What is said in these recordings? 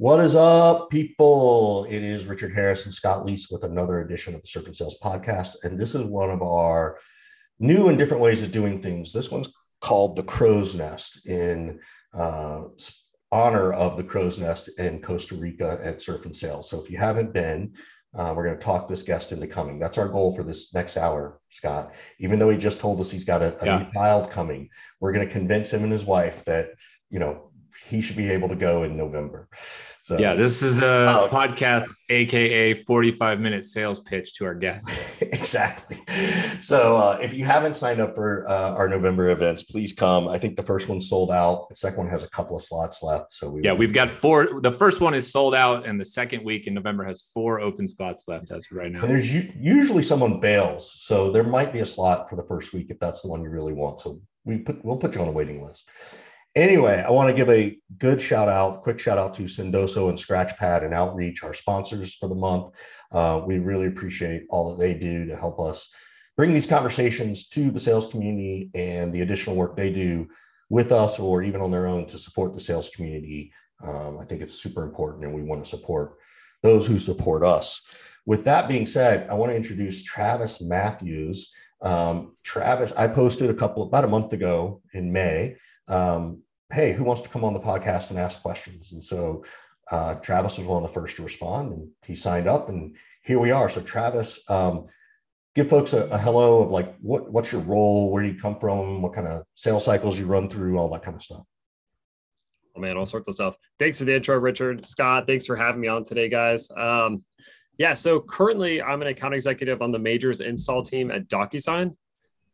What is up, people? It is Richard Harris and Scott Leese with another edition of the Surf and Sales Podcast. And this is one of our new and different ways of doing things. This one's called the Crow's Nest in uh, honor of the Crow's Nest in Costa Rica at Surf and Sales. So if you haven't been, uh, we're going to talk this guest into coming. That's our goal for this next hour, Scott. Even though he just told us he's got a, a yeah. new child coming, we're going to convince him and his wife that, you know, he should be able to go in November. So yeah, this is a oh. podcast, aka 45 minute sales pitch to our guests. exactly. So uh, if you haven't signed up for uh, our November events, please come. I think the first one sold out. The second one has a couple of slots left. So we yeah, we've got four. The first one is sold out, and the second week in November has four open spots left as of right now. And there's usually someone bails, so there might be a slot for the first week if that's the one you really want. So we put we'll put you on a waiting list. Anyway, I want to give a good shout out, quick shout out to Sendoso and Scratchpad and Outreach, our sponsors for the month. Uh, we really appreciate all that they do to help us bring these conversations to the sales community and the additional work they do with us or even on their own to support the sales community. Um, I think it's super important and we want to support those who support us. With that being said, I want to introduce Travis Matthews. Um, Travis, I posted a couple about a month ago in May um, hey, who wants to come on the podcast and ask questions? And so uh, Travis was one of the first to respond and he signed up and here we are. So Travis, um, give folks a, a, hello of like, what, what's your role? Where do you come from? What kind of sales cycles you run through, all that kind of stuff. Oh man, all sorts of stuff. Thanks for the intro, Richard. Scott, thanks for having me on today, guys. Um, yeah, so currently I'm an account executive on the majors install team at DocuSign.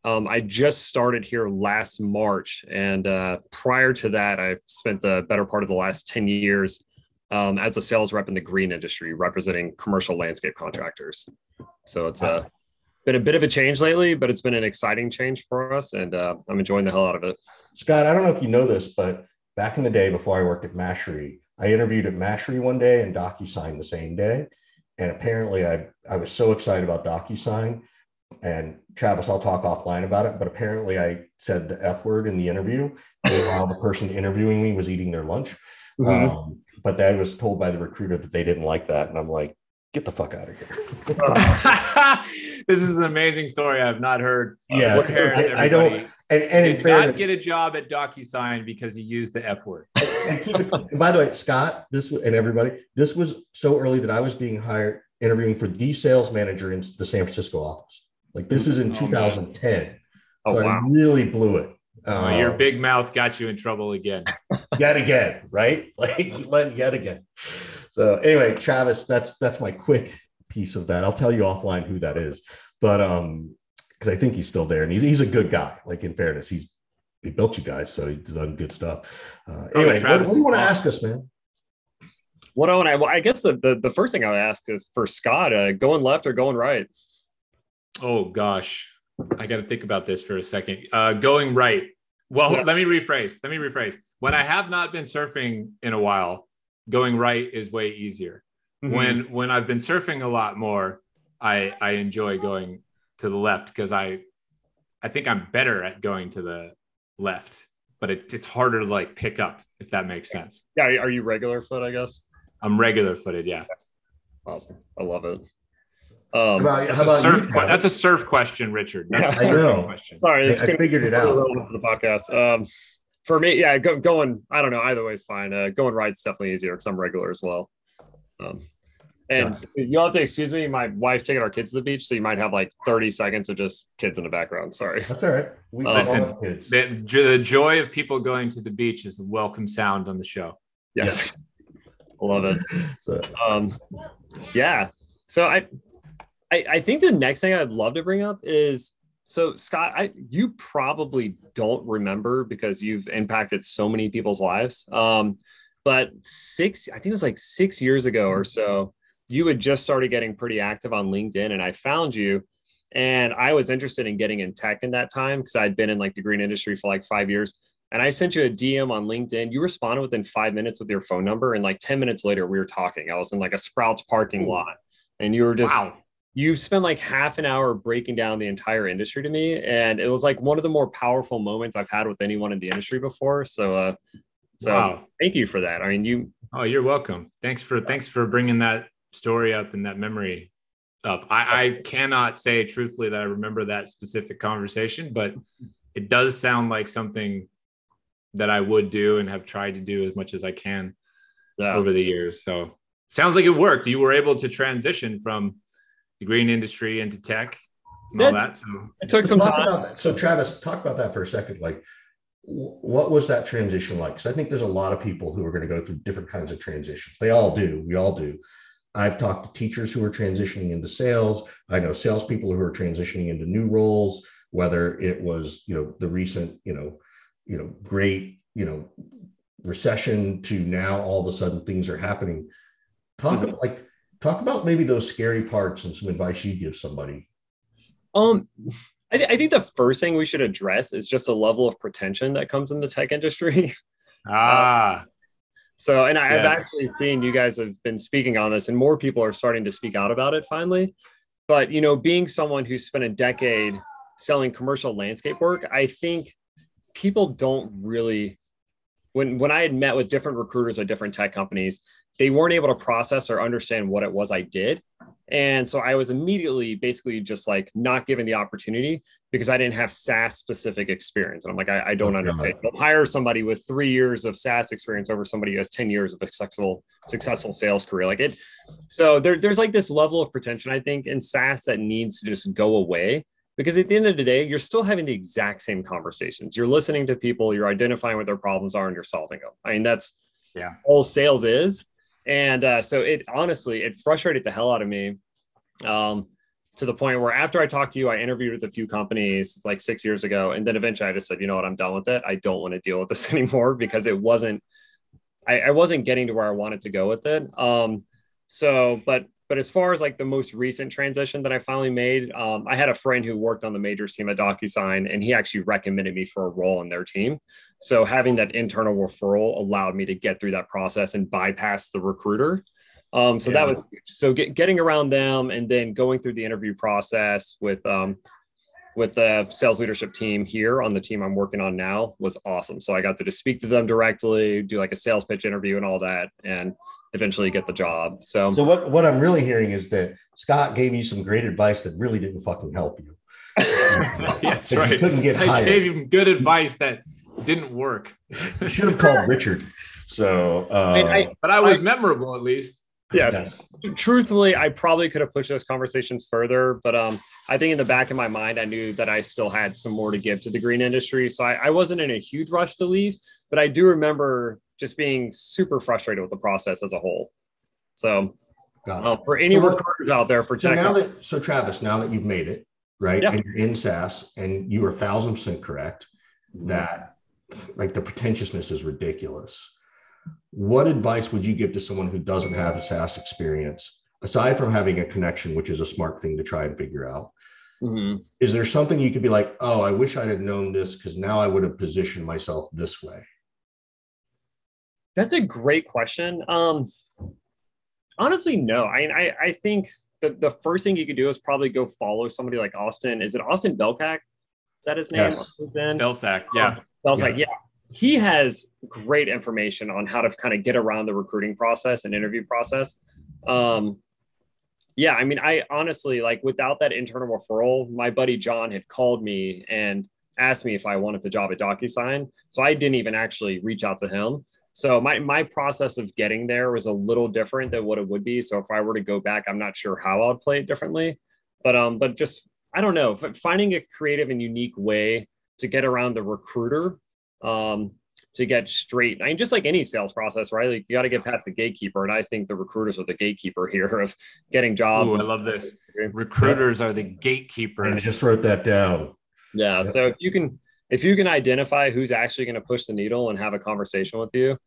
Um, I just started here last March, and uh, prior to that, I spent the better part of the last 10 years um, as a sales rep in the green industry, representing commercial landscape contractors. So it's uh, been a bit of a change lately, but it's been an exciting change for us, and uh, I'm enjoying the hell out of it. Scott, I don't know if you know this, but back in the day before I worked at Mashery, I interviewed at Mashery one day and DocuSign the same day. And apparently, I, I was so excited about DocuSign and Travis, I'll talk offline about it, but apparently I said the F word in the interview while the person interviewing me was eating their lunch. Mm-hmm. Um, but then I was told by the recruiter that they didn't like that. And I'm like, get the fuck out of here. this is an amazing story I've not heard. Yeah, I, I, don't. And, and did fairness, not get a job at DocuSign because he used the F word. and by the way, Scott, this and everybody, this was so early that I was being hired interviewing for the sales manager in the San Francisco office. Like this is in oh, 2010. Oh, so wow. I really blew it. Oh, your um, big mouth got you in trouble again. yet again, right? Like yet again. So anyway, Travis, that's that's my quick piece of that. I'll tell you offline who that is, but um, because I think he's still there and he's, he's a good guy. Like in fairness, he's he built you guys, so he's done good stuff. Uh, oh, anyway, what, what, do you want to ask us, man? What do I? Well, I guess the, the, the first thing I would ask is for Scott, uh, going left or going right? Oh gosh, I got to think about this for a second. Uh, going right. Well, yeah. let me rephrase. Let me rephrase. When I have not been surfing in a while, going right is way easier. Mm-hmm. When when I've been surfing a lot more, I I enjoy going to the left because I I think I'm better at going to the left, but it, it's harder to like pick up if that makes sense. Yeah, are you regular foot? I guess I'm regular footed. Yeah. Awesome. I love it. Um, how about, how about surf, that's a surf question, Richard. That's yeah, a surf question. Sorry, it's I, I figured it out. For the podcast. Um, for me, yeah, go, going. I don't know. Either way is fine. Uh, going right's definitely easier because I'm regular as well. Um, and yeah. you'll have to excuse me. My wife's taking our kids to the beach, so you might have like 30 seconds of just kids in the background. Sorry. That's all right. We um, listen. The, the, joy of people going to the beach is a welcome sound on the show. Yes, yeah. love it. so, um, yeah. So I I, I think the next thing I'd love to bring up is so Scott, I you probably don't remember because you've impacted so many people's lives. Um, but six, I think it was like six years ago or so, you had just started getting pretty active on LinkedIn, and I found you. And I was interested in getting in tech in that time because I'd been in like the green industry for like five years. And I sent you a DM on LinkedIn. You responded within five minutes with your phone number. And like 10 minutes later, we were talking. I was in like a Sprouts parking lot. And you were just wow you spent like half an hour breaking down the entire industry to me and it was like one of the more powerful moments i've had with anyone in the industry before so uh, So wow. thank you for that. I mean, you. Oh, you're welcome. Thanks for thanks for bringing that story up and that memory up. I, I cannot say truthfully that I remember that specific conversation, but it does sound like something that I would do and have tried to do as much as I can yeah. over the years. So sounds like it worked. You were able to transition from the green industry into tech and all that. So it took some time. So Travis, talk about that for a second. Like what was that transition like? Because I think there's a lot of people who are going to go through different kinds of transitions. They all do. We all do. I've talked to teachers who are transitioning into sales. I know salespeople who are transitioning into new roles, whether it was, you know, the recent, you know, you know, great, you know, recession to now all of a sudden things are happening. Talk mm-hmm. about like talk about maybe those scary parts and some advice you give somebody. Um I, th- I, think the first thing we should address is just the level of pretension that comes in the tech industry. Ah. Uh, so, and I, have actually seen you guys have been speaking on this, and more people are starting to speak out about it finally. But, you know, being someone who spent a decade selling commercial landscape work, I think people don't really when when I had met with different recruiters at different tech companies, they weren't able to process or understand what it was I did. And so I was immediately basically just like not given the opportunity because I didn't have SaaS specific experience. And I'm like, I, I don't oh, understand. Don't hire somebody with three years of SaaS experience over somebody who has 10 years of a successful, successful sales career. Like it. So there, there's like this level of pretension, I think, in SaaS that needs to just go away because at the end of the day, you're still having the exact same conversations. You're listening to people, you're identifying what their problems are, and you're solving them. I mean, that's yeah, all sales is. And uh, so it honestly, it frustrated the hell out of me um, to the point where after I talked to you, I interviewed with a few companies like six years ago. And then eventually I just said, you know what, I'm done with it. I don't want to deal with this anymore because it wasn't, I, I wasn't getting to where I wanted to go with it. Um, so, but but as far as like the most recent transition that I finally made, um, I had a friend who worked on the majors team at DocuSign, and he actually recommended me for a role in their team. So having that internal referral allowed me to get through that process and bypass the recruiter. Um, so yeah. that was so get, getting around them and then going through the interview process with um, with the sales leadership team here on the team I'm working on now was awesome. So I got to just speak to them directly, do like a sales pitch interview and all that, and eventually get the job. So, so what, what I'm really hearing is that Scott gave you some great advice that really didn't fucking help you. That's right. You couldn't get I gave you good advice that didn't work. you should have called Richard. So, uh, I, I, but I was I, memorable at least. Yes. yes. Truthfully, I probably could have pushed those conversations further, but um, I think in the back of my mind, I knew that I still had some more to give to the green industry. So I, I wasn't in a huge rush to leave, but I do remember just being super frustrated with the process as a whole. So, uh, for any well, recruiters out there for so tech, now that so Travis, now that you've made it right, yeah. and you're in SaaS, and you are thousand percent correct that like the pretentiousness is ridiculous. What advice would you give to someone who doesn't have a SaaS experience, aside from having a connection, which is a smart thing to try and figure out? Mm-hmm. Is there something you could be like, oh, I wish I'd have known this because now I would have positioned myself this way? That's a great question. Um, honestly, no. I, I, I think the, the first thing you could do is probably go follow somebody like Austin. Is it Austin Belcak? Is that his name? Yes. Belsak, yeah. Belsak, yeah. yeah. He has great information on how to kind of get around the recruiting process and interview process. Um, yeah, I mean, I honestly like without that internal referral, my buddy John had called me and asked me if I wanted the job at DocuSign. So I didn't even actually reach out to him. So my my process of getting there was a little different than what it would be. So if I were to go back, I'm not sure how I'd play it differently. But um, but just I don't know, finding a creative and unique way to get around the recruiter, um, to get straight. I mean, just like any sales process, right? Like you got to get past the gatekeeper, and I think the recruiters are the gatekeeper here of getting jobs. Ooh, I love this. Recruiters are the gatekeepers. I just wrote that down. Yeah. Yep. So if you can if you can identify who's actually going to push the needle and have a conversation with you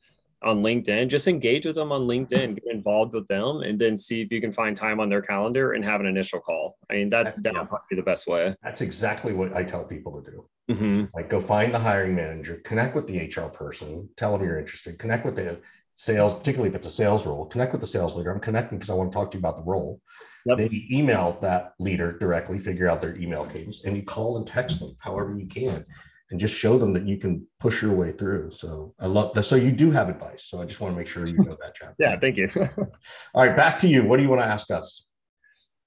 on LinkedIn, just engage with them on LinkedIn, get involved with them, and then see if you can find time on their calendar and have an initial call. I mean, that that would be the best way. That's exactly what I tell people to do. Mm-hmm. Like, go find the hiring manager, connect with the HR person, tell them you're interested, connect with the sales, particularly if it's a sales role, connect with the sales leader. I'm connecting because I want to talk to you about the role. Yep. Then you email that leader directly, figure out their email cadence, and you call and text them however you can and just show them that you can push your way through. So I love that. So you do have advice. So I just want to make sure you know that, Travis. yeah, thank you. All right, back to you. What do you want to ask us?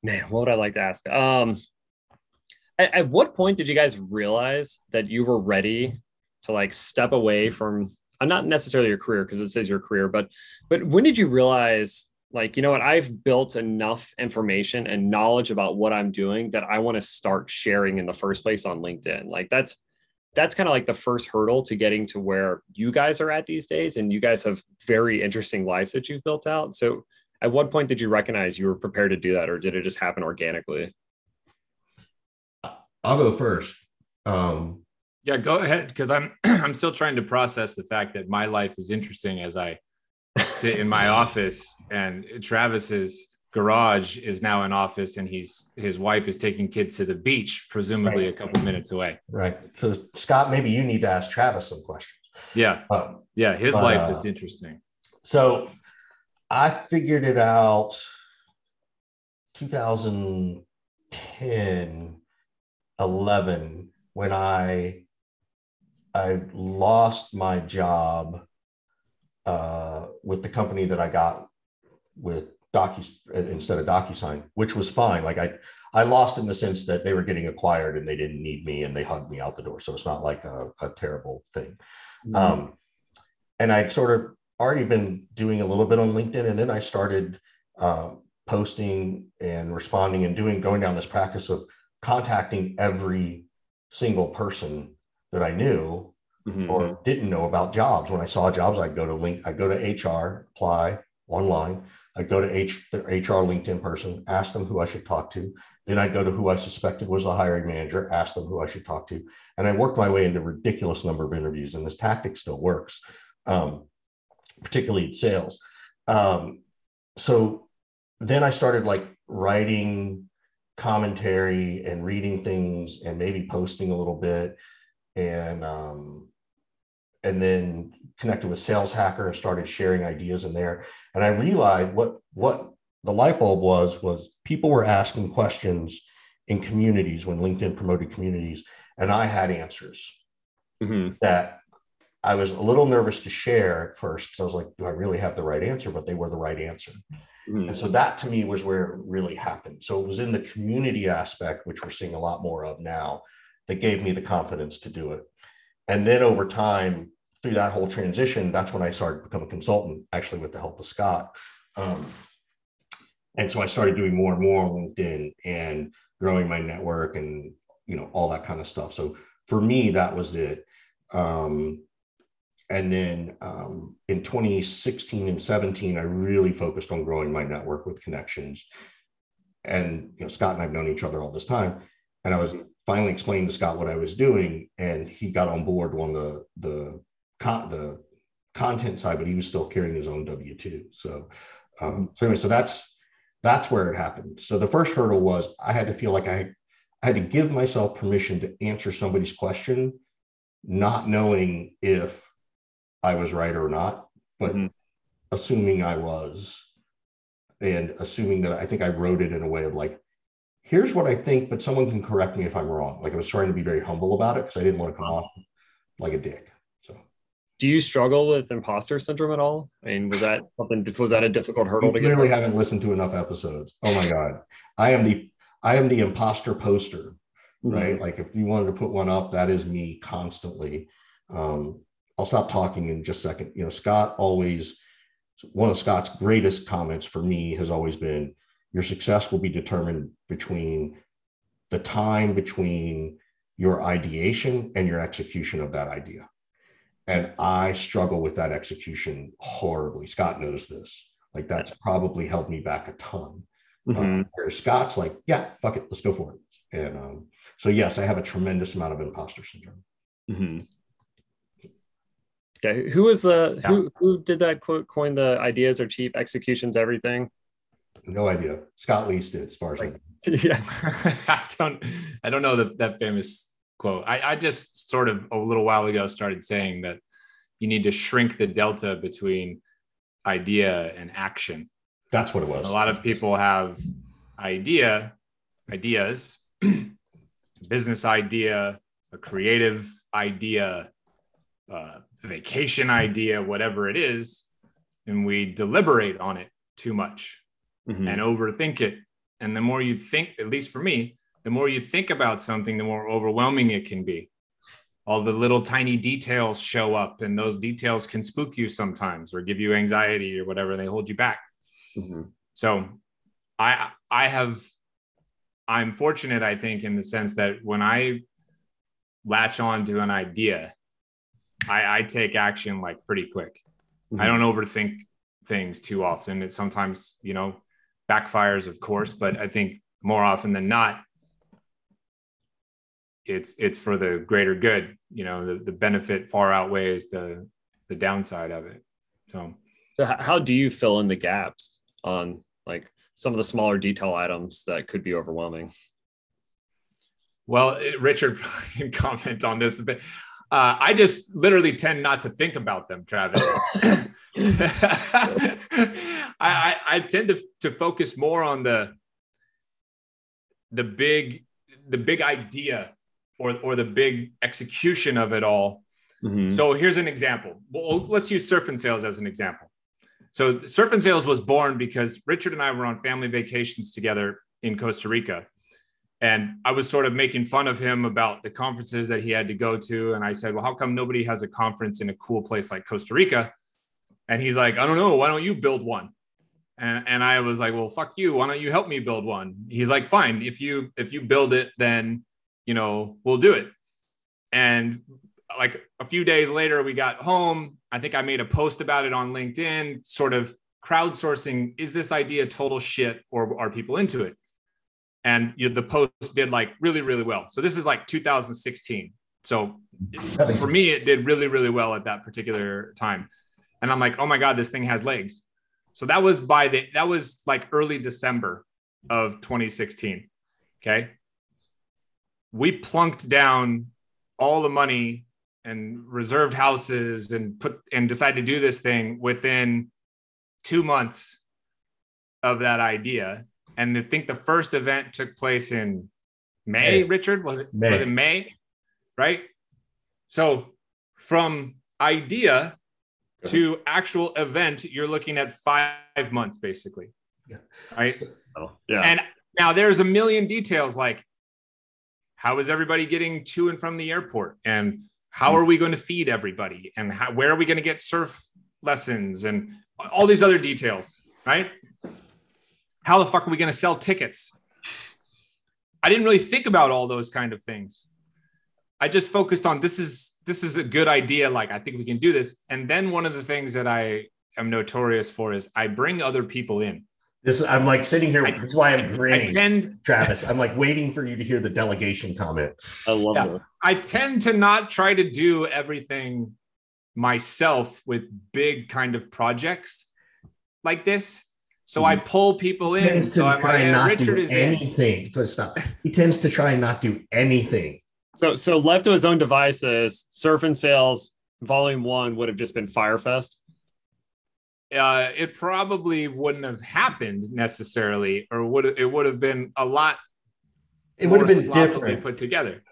Man, what would I like to ask? Um, at, at what point did you guys realize that you were ready to like step away from? I'm not necessarily your career because it says your career, but but when did you realize like you know what i've built enough information and knowledge about what i'm doing that i want to start sharing in the first place on linkedin like that's that's kind of like the first hurdle to getting to where you guys are at these days and you guys have very interesting lives that you've built out. So at what point did you recognize you were prepared to do that or did it just happen organically? I'll go first. Um yeah go ahead because i'm i'm still trying to process the fact that my life is interesting as i sit in my office and Travis's garage is now an office and he's his wife is taking kids to the beach presumably right. a couple minutes away. Right. So scott maybe you need to ask travis some questions. Yeah. Um, yeah his but, life uh, is interesting. so i figured it out 2010 11 when i i lost my job uh, with the company that I got with Docu instead of DocuSign, which was fine. Like I, I lost in the sense that they were getting acquired and they didn't need me and they hugged me out the door. So it's not like a, a terrible thing. Mm-hmm. Um, and I'd sort of already been doing a little bit on LinkedIn, and then I started uh, posting and responding and doing going down this practice of contacting every single person that I knew mm-hmm. or didn't know about jobs. When I saw jobs, I'd go to link, I'd go to HR, apply online. I'd go to H, the HR LinkedIn person, ask them who I should talk to. Then I'd go to who I suspected was the hiring manager, ask them who I should talk to. And I worked my way into a ridiculous number of interviews. And this tactic still works, um, particularly in sales. Um, so then I started like writing commentary and reading things and maybe posting a little bit. And um, and then connected with Sales Hacker and started sharing ideas in there. And I realized what what the light bulb was was people were asking questions in communities when LinkedIn promoted communities, and I had answers mm-hmm. that I was a little nervous to share at first because I was like, do I really have the right answer? But they were the right answer. Mm-hmm. And so that to me was where it really happened. So it was in the community aspect, which we're seeing a lot more of now, that gave me the confidence to do it. And then over time, through that whole transition, that's when I started to become a consultant, actually with the help of Scott. Um, and so I started doing more and more on LinkedIn and growing my network and you know all that kind of stuff. So for me, that was it. Um, and then um, in 2016 and 17, I really focused on growing my network with connections. And you know, Scott and I've known each other all this time, and I was finally explaining to Scott what I was doing, and he got on board on the the the content side, but he was still carrying his own W two. So, um, so anyway, so that's that's where it happened. So the first hurdle was I had to feel like I I had to give myself permission to answer somebody's question, not knowing if I was right or not, but mm-hmm. assuming I was, and assuming that I think I wrote it in a way of like, here's what I think, but someone can correct me if I'm wrong. Like I was trying to be very humble about it because I didn't want to come off like a dick do you struggle with imposter syndrome at all? I mean, was that something? Was that a difficult hurdle? You clearly haven't listened to enough episodes. Oh my god, I am the I am the imposter poster, mm-hmm. right? Like if you wanted to put one up, that is me constantly. Um, I'll stop talking in just a second. You know, Scott always one of Scott's greatest comments for me has always been your success will be determined between the time between your ideation and your execution of that idea. And I struggle with that execution horribly. Scott knows this. Like that's probably held me back a ton. Um, mm-hmm. Um, whereas Scott's like, yeah, fuck it, let's go for it. And um, so, yes, I have a tremendous amount of imposter syndrome. Mm-hmm. Okay, who was the yeah. who who did that quote? Coin the ideas are cheap, executions everything. No idea. Scott Leese did, as far as like, I know. Yeah, I don't I don't know that that famous quote. I, I just sort of a little while ago started saying that you need to shrink the delta between idea and action. That's what it was. A lot of people have idea, ideas, business idea, a creative idea, uh, vacation idea, whatever it is, and we deliberate on it too much mm-hmm. and overthink it. And the more you think, at least for me, the more you think about something, the more overwhelming it can be. All the little tiny details show up, and those details can spook you sometimes or give you anxiety or whatever. They hold you back. Mm-hmm. So, I I have I'm fortunate, I think, in the sense that when I latch on to an idea, I, I take action like pretty quick. Mm-hmm. I don't overthink things too often. It sometimes, you know, backfires, of course, but I think more often than not, it's it's for the greater good. You know, the, the benefit far outweighs the the downside of it. So, so how do you fill in the gaps on like some of the smaller detail items that could be overwhelming? Well, Richard can comment on this a bit. Uh, I just literally tend not to think about them, Travis. I, I, I, tend to, to focus more on the the big the big idea or or the big execution of it all. Mm-hmm. So here's an example. Well, let's use surf and sales as an example. So surf and sales was born because Richard and I were on family vacations together in Costa Rica and I was sort of making fun of him about the conferences that he had to go to. And I said, Well, how come nobody has a conference in a cool place like Costa Rica? And he's like, I don't know. Why don't you build one? And, and I was like, Well, fuck you. Why don't you help me build one? He's like, Fine. If you if you build it, then you know, we'll do it. And like a few days later, we got home. I think I made a post about it on LinkedIn, sort of crowdsourcing. Is this idea total shit or are people into it? and you know, the post did like really really well so this is like 2016 so for me it did really really well at that particular time and i'm like oh my god this thing has legs so that was by the that was like early december of 2016 okay we plunked down all the money and reserved houses and put and decided to do this thing within two months of that idea and I think the first event took place in May. May. Richard was it May. was it May, right? So from idea to actual event, you're looking at five months basically, yeah. right? Oh, yeah. And now there's a million details like how is everybody getting to and from the airport, and how hmm. are we going to feed everybody, and how, where are we going to get surf lessons, and all these other details, right? how the fuck are we going to sell tickets? I didn't really think about all those kind of things. I just focused on this is this is a good idea. Like I think we can do this. And then one of the things that I am notorious for is I bring other people in. This I'm like sitting here. I, that's why I'm grinning, I tend, Travis. I'm like waiting for you to hear the delegation comment. I love yeah, that. I tend to not try to do everything myself with big kind of projects like this. So I mm-hmm. pull people in. Tends so I'm like, not Richard do is anything. In. So stop. He tends to try and not do anything. So so left to his own devices, Surf and Sales Volume One would have just been Fyre Fest. Uh, it probably wouldn't have happened necessarily, or would it would have been a lot. It would have been different put together.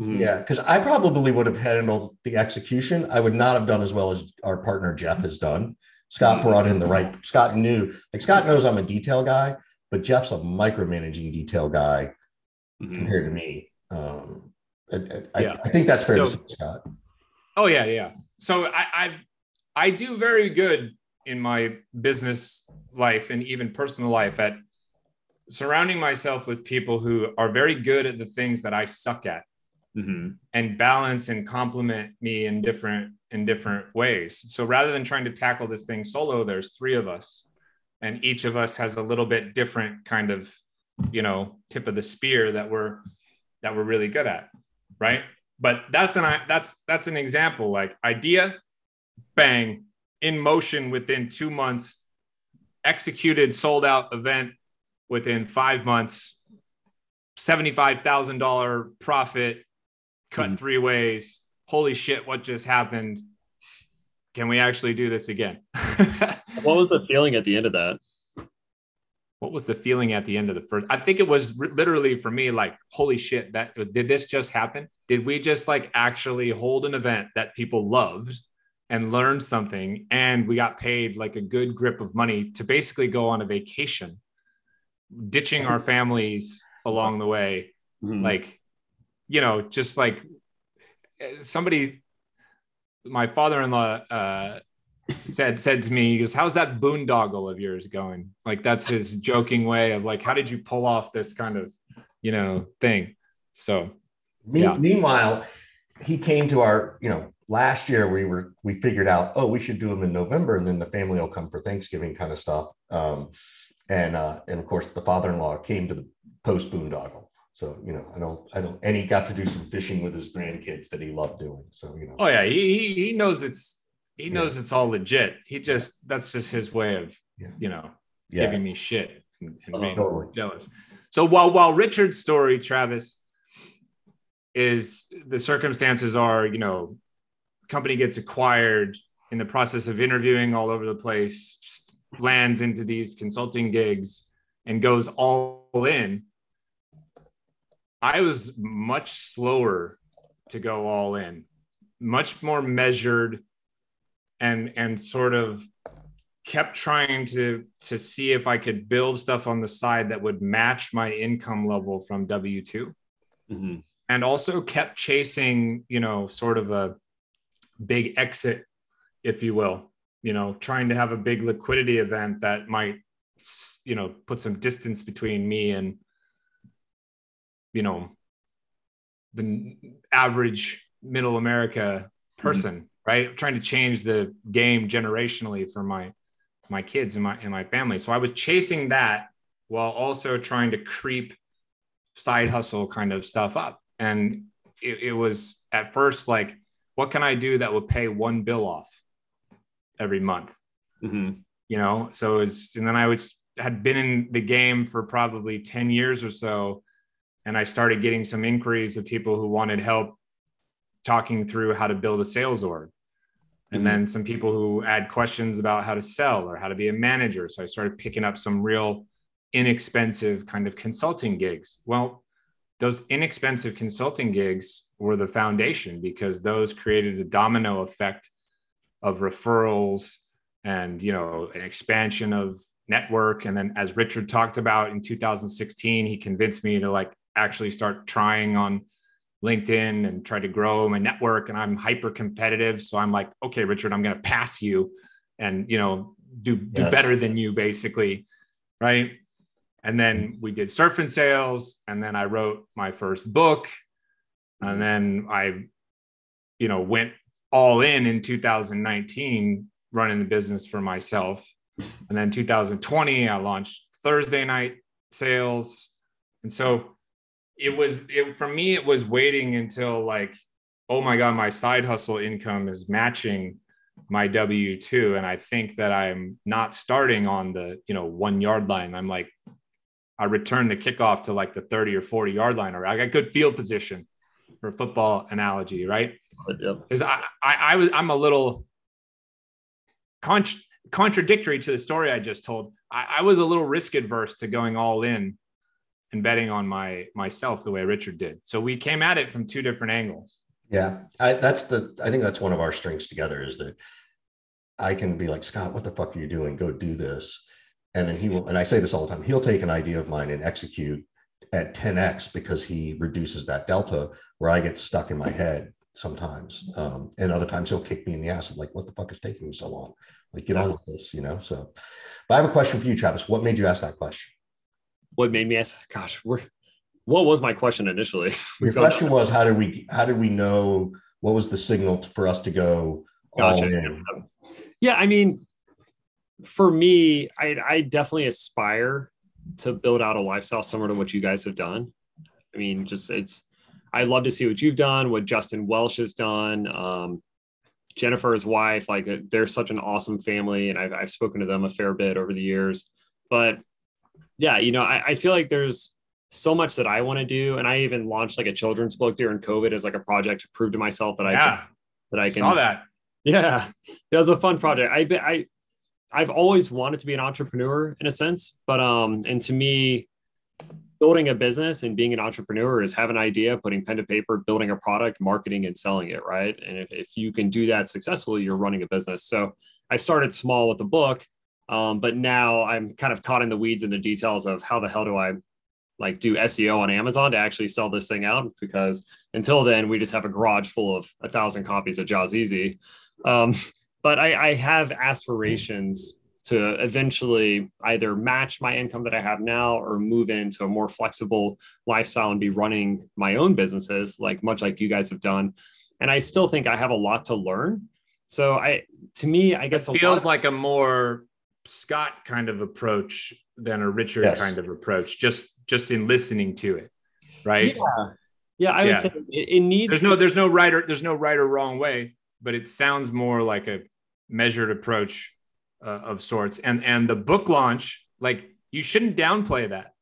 Mm-hmm. Yeah, because I probably would have handled the execution. I would not have done as well as our partner Jeff has done. Scott brought in the right. Scott knew, like Scott knows I'm a detail guy, but Jeff's a micromanaging detail guy mm-hmm. compared to me. Um, I, I, yeah. I, think that's fair so, to say, Scott. Oh yeah, yeah. So I, I I do very good in my business life and even personal life at surrounding myself with people who are very good at the things that I suck at mm-hmm. and balance and complement me in different in different ways. So rather than trying to tackle this thing solo, there's three of us, and each of us has a little bit different kind of, you know, tip of the spear that we're that we're really good at, right? But that's an that's that's an example. Like idea, bang, in motion within two months, executed, sold out event within five months, seventy-five thousand dollar profit, cut mm-hmm. three ways holy shit, what just happened? Can we actually do this again? what was the feeling at the end of that? what was the feeling at the end of the first? I think it was literally for me like, holy shit, that did this just happen? Did we just like actually hold an event that people loved and learned something and we got paid like a good grip of money to basically go on a vacation, ditching our families along the way, mm-hmm. like, you know, just like somebody, my father-in-law, uh, said said to me, he goes, "How's that boondoggle of yours going?" Like that's his joking way of like, "How did you pull off this kind of, you know, thing?" So, Me- yeah. meanwhile, he came to our, you know, last year we were we figured out, oh, we should do them in November, and then the family will come for Thanksgiving kind of stuff. Um, and uh, and of course, the father-in-law came to the post boondoggle. So you know, I don't, I don't, and he got to do some fishing with his grandkids that he loved doing. So you know, oh yeah, he he knows it's he knows yeah. it's all legit. He just that's just his way of yeah. you know yeah. giving me shit and, and oh, being totally. jealous. So while while Richard's story, Travis, is the circumstances are you know company gets acquired in the process of interviewing all over the place, lands into these consulting gigs and goes all in. I was much slower to go all in, much more measured and and sort of kept trying to to see if I could build stuff on the side that would match my income level from W 2 mm-hmm. and also kept chasing, you know, sort of a big exit, if you will, you know, trying to have a big liquidity event that might, you know, put some distance between me and, you know, the average middle America person. Mm-hmm right? trying to change the game generationally for my my kids and my and my family. So I was chasing that while also trying to creep side hustle kind of stuff up. And it, it was at first like, what can I do that would pay one bill off every month? Mm-hmm. You know, so it's and then I was had been in the game for probably 10 years or so. And I started getting some inquiries of people who wanted help talking through how to build a sales org. And mm-hmm. then some people who had questions about how to sell or how to be a manager. So I started picking up some real inexpensive kind of consulting gigs. Well, those inexpensive consulting gigs were the foundation because those created a domino effect of referrals and you know an expansion of network and then as richard talked about in 2016 he convinced me to like actually start trying on LinkedIn and try to grow my network. And I'm hyper competitive. So I'm like, okay, Richard, I'm going to pass you and, you know, do, do yes. better than you basically. Right. And then we did surf and sales. And then I wrote my first book. And mm. then I, you know, went all in in 2019 running the business for myself. And then 2020, I launched Thursday night sales. And so it was it for me it was waiting until like oh my god my side hustle income is matching my w2 and i think that i'm not starting on the you know one yard line i'm like i return the kickoff to like the 30 or 40 yard line or i got good field position for football analogy right because I, I i was i'm a little con- contradictory to the story i just told I, I was a little risk adverse to going all in and betting on my myself the way Richard did. So we came at it from two different angles. Yeah, I, that's the. I think that's one of our strengths together is that I can be like Scott, what the fuck are you doing? Go do this, and then he will. And I say this all the time. He'll take an idea of mine and execute at 10x because he reduces that delta where I get stuck in my head sometimes, um, and other times he'll kick me in the ass. of like, what the fuck is taking me so long? Like, get on with this, you know. So, but I have a question for you, Travis. What made you ask that question? what made me ask, gosh, what was my question initially? Your question was how did we how did we know what was the signal for us to go gotcha. Yeah, I mean, for me, I, I definitely aspire to build out a lifestyle similar to what you guys have done. I mean, just it's I love to see what you've done, what Justin Welsh has done. Um, Jennifer's wife, like they're such an awesome family, and I've, I've spoken to them a fair bit over the years. But yeah, you know, I, I feel like there's so much that I want to do. And I even launched like a children's book during COVID as like a project to prove to myself that I yeah. that I can saw that. Yeah. It was a fun project. I I I've always wanted to be an entrepreneur in a sense, but um, and to me, building a business and being an entrepreneur is have an idea, putting pen to paper, building a product, marketing and selling it, right? And if, if you can do that successfully, you're running a business. So I started small with the book, um, but now I'm kind of caught in the weeds and the details of how the hell do I like do SEO on Amazon to actually sell this thing out because until then we just have a garage full of a thousand copies of Jaws Easy. Um, but I, I have aspirations to eventually either match my income that I have now or move into a more flexible lifestyle and be running my own businesses, like much like you guys have done. And I still think I have a lot to learn. So I, to me, I guess it feels like a more Scott kind of approach than a Richard yes. kind of approach, just just in listening to it, right? Yeah, yeah. I would say it, it needs. There's no there's no right or there's no right or wrong way, but it sounds more like a measured approach uh, of sorts. And and the book launch, like you shouldn't downplay that.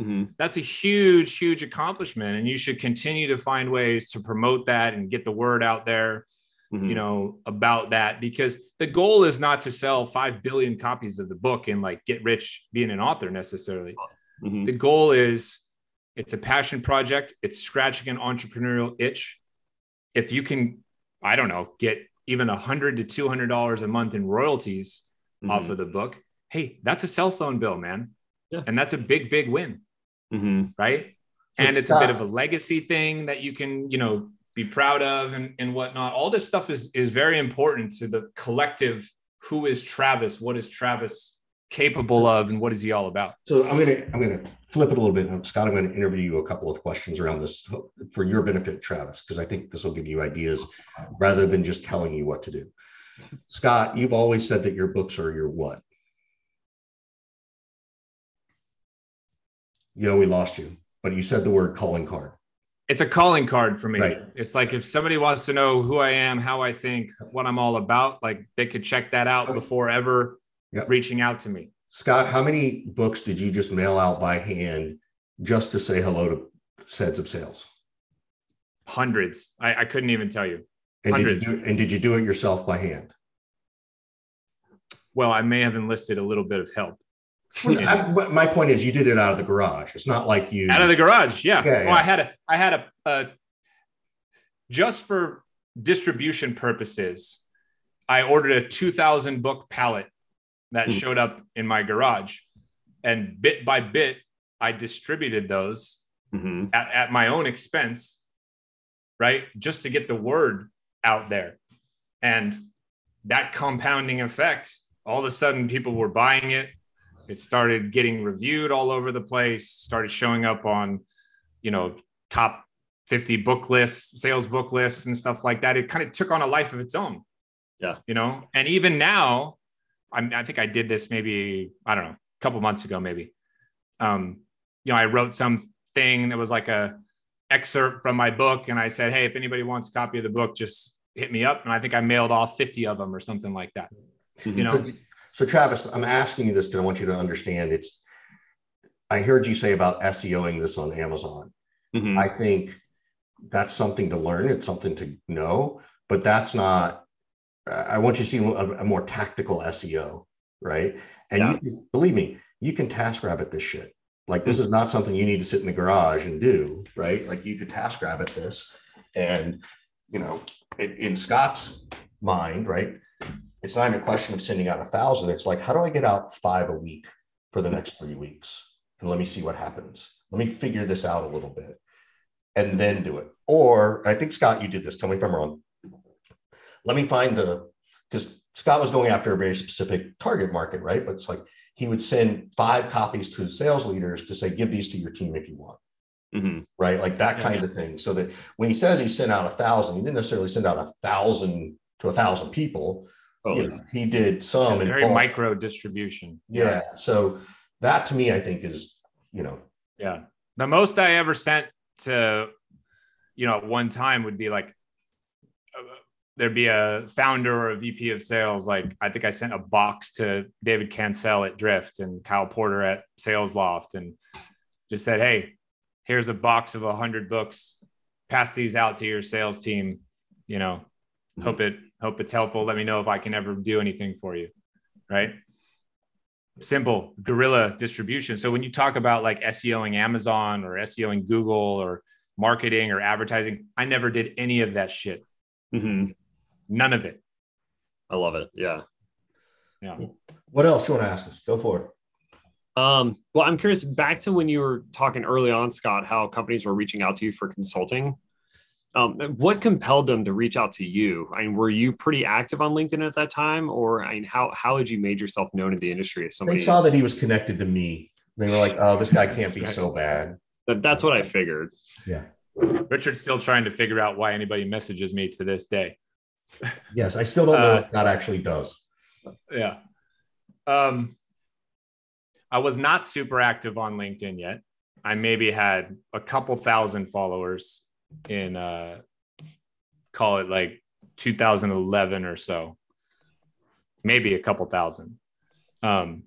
Mm-hmm. That's a huge, huge accomplishment, and you should continue to find ways to promote that and get the word out there. Mm-hmm. You know about that because the goal is not to sell five billion copies of the book and like get rich being an author necessarily. Mm-hmm. The goal is it's a passion project. It's scratching an entrepreneurial itch. If you can, I don't know, get even a hundred to two hundred dollars a month in royalties mm-hmm. off of the book, hey, that's a cell phone bill, man. Yeah. And that's a big, big win. Mm-hmm. Right. And it's a bit of a legacy thing that you can, you know, be proud of and, and whatnot. All this stuff is is very important to the collective. Who is Travis? What is Travis capable of and what is he all about? So I'm gonna I'm gonna flip it a little bit. Scott, I'm going to interview you a couple of questions around this for your benefit, Travis, because I think this will give you ideas rather than just telling you what to do. Scott, you've always said that your books are your what? You know, we lost you, but you said the word calling card. It's a calling card for me. Right. It's like if somebody wants to know who I am, how I think, what I'm all about, like they could check that out oh. before ever yep. reaching out to me. Scott, how many books did you just mail out by hand just to say hello to Seds of Sales? Hundreds. I, I couldn't even tell you. And Hundreds. Did you do, and did you do it yourself by hand? Well, I may have enlisted a little bit of help. I, my point is, you did it out of the garage. It's not like you out of the garage. Yeah. yeah, well, I had a, I had a, a, just for distribution purposes, I ordered a 2,000 book pallet that mm. showed up in my garage, and bit by bit, I distributed those mm-hmm. at, at my own expense, right, just to get the word out there, and that compounding effect. All of a sudden, people were buying it it started getting reviewed all over the place, started showing up on, you know, top 50 book lists, sales book lists, and stuff like that. It kind of took on a life of its own. Yeah. You know, and even now, I'm, I think I did this maybe, I don't know, a couple months ago, maybe. Um, you know, I wrote something that was like a excerpt from my book, and I said, Hey, if anybody wants a copy of the book, just hit me up. And I think I mailed off 50 of them or something like that. Mm-hmm. You know, so, Travis, I'm asking you this because I want you to understand it's. I heard you say about SEOing this on Amazon. Mm-hmm. I think that's something to learn. It's something to know, but that's not. I want you to see a, a more tactical SEO, right? And yeah. you, believe me, you can task rabbit this shit. Like this mm-hmm. is not something you need to sit in the garage and do, right? Like you could task rabbit this, and you know, in, in Scott's mind, right? it's not even a question of sending out a thousand. It's like, how do I get out five a week for the next three weeks? And let me see what happens. Let me figure this out a little bit and then do it. Or I think, Scott, you did this. Tell me if I'm wrong. Let me find the, because Scott was going after a very specific target market, right? But it's like he would send five copies to sales leaders to say, give these to your team if you want. Mm-hmm. Right, like that kind yeah. of thing. So that when he says he sent out a thousand, he didn't necessarily send out a thousand to a thousand people Oh, you know, he did some yeah, very micro distribution. Yeah. yeah. So that to me, I think is, you know, yeah. The most I ever sent to, you know, one time would be like, uh, there'd be a founder or a VP of sales. Like I think I sent a box to David Cancel at Drift and Kyle Porter at Sales Loft and just said, Hey, here's a box of a hundred books. Pass these out to your sales team. You know, hope it hope it's helpful. Let me know if I can ever do anything for you. Right. simple guerrilla distribution. So when you talk about like SEOing Amazon or SEOing Google or marketing or advertising, I never did any of that shit. Mm-hmm. None of it. I love it. Yeah. Yeah. What else you want to ask us? Go for it. Um, well, I'm curious back to when you were talking early on, Scott, how companies were reaching out to you for consulting. Um, what compelled them to reach out to you? I mean, were you pretty active on LinkedIn at that time, or I mean, how how had you made yourself known in the industry? If somebody they saw that he was connected to me, they were like, "Oh, this guy can't be so bad." That's what I figured. Yeah. Richard's still trying to figure out why anybody messages me to this day. Yes, I still don't know uh, if that actually does. Yeah. Um, I was not super active on LinkedIn yet. I maybe had a couple thousand followers in uh call it like 2011 or so. Maybe a couple thousand. Um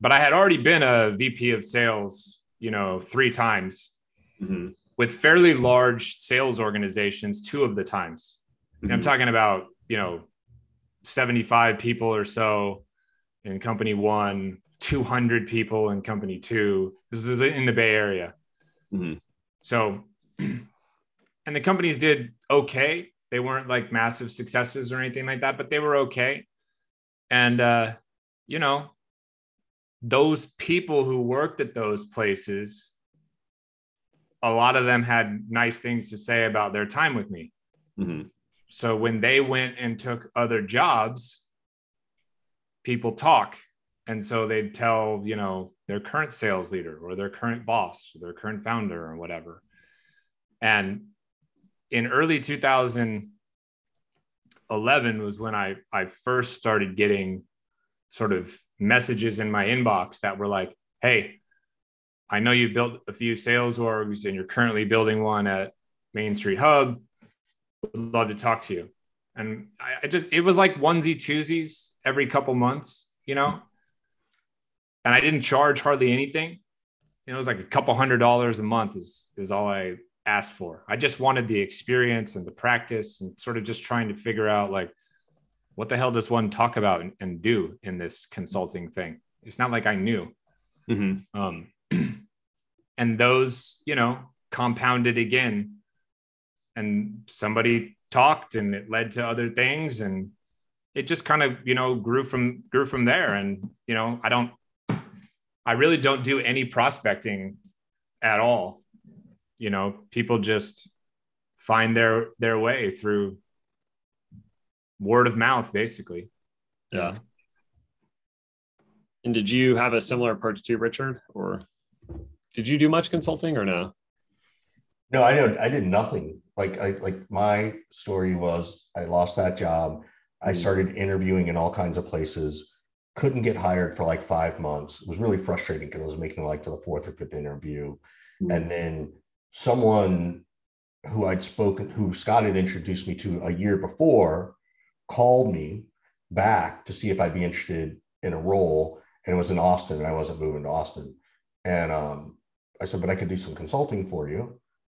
but I had already been a VP of sales, you know, three times mm-hmm. with fairly large sales organizations two of the times. Mm-hmm. I'm talking about, you know, 75 people or so in company one, 200 people in company two. This is in the Bay Area. Mm-hmm. So, and the companies did okay. They weren't like massive successes or anything like that, but they were okay. And, uh, you know, those people who worked at those places, a lot of them had nice things to say about their time with me. Mm-hmm. So when they went and took other jobs, people talk and so they'd tell you know their current sales leader or their current boss or their current founder or whatever. And in early 2011 was when i i first started getting sort of messages in my inbox that were like hey i know you built a few sales orgs and you're currently building one at Main Street Hub. Would love to talk to you. And I, I just it was like onesie twosies every couple months you know and I didn't charge hardly anything. You know, it was like a couple hundred dollars a month is is all I asked for. I just wanted the experience and the practice and sort of just trying to figure out like what the hell does one talk about and, and do in this consulting thing. It's not like I knew. Mm-hmm. Um, and those, you know, compounded again, and somebody talked, and it led to other things, and it just kind of, you know, grew from grew from there. And you know, I don't I really don't do any prospecting at all. You know, people just find their their way through word of mouth, basically. Yeah. And did you have a similar approach to Richard, or did you do much consulting or no? No, I did. I did nothing. Like I like my story was I lost that job. I mm. started interviewing in all kinds of places couldn't get hired for like five months. It was really frustrating because I was making like to the fourth or fifth interview. Mm-hmm. And then someone who I'd spoken, who Scott had introduced me to a year before, called me back to see if I'd be interested in a role. And it was in Austin, and I wasn't moving to Austin. And um, I said, but I could do some consulting for you.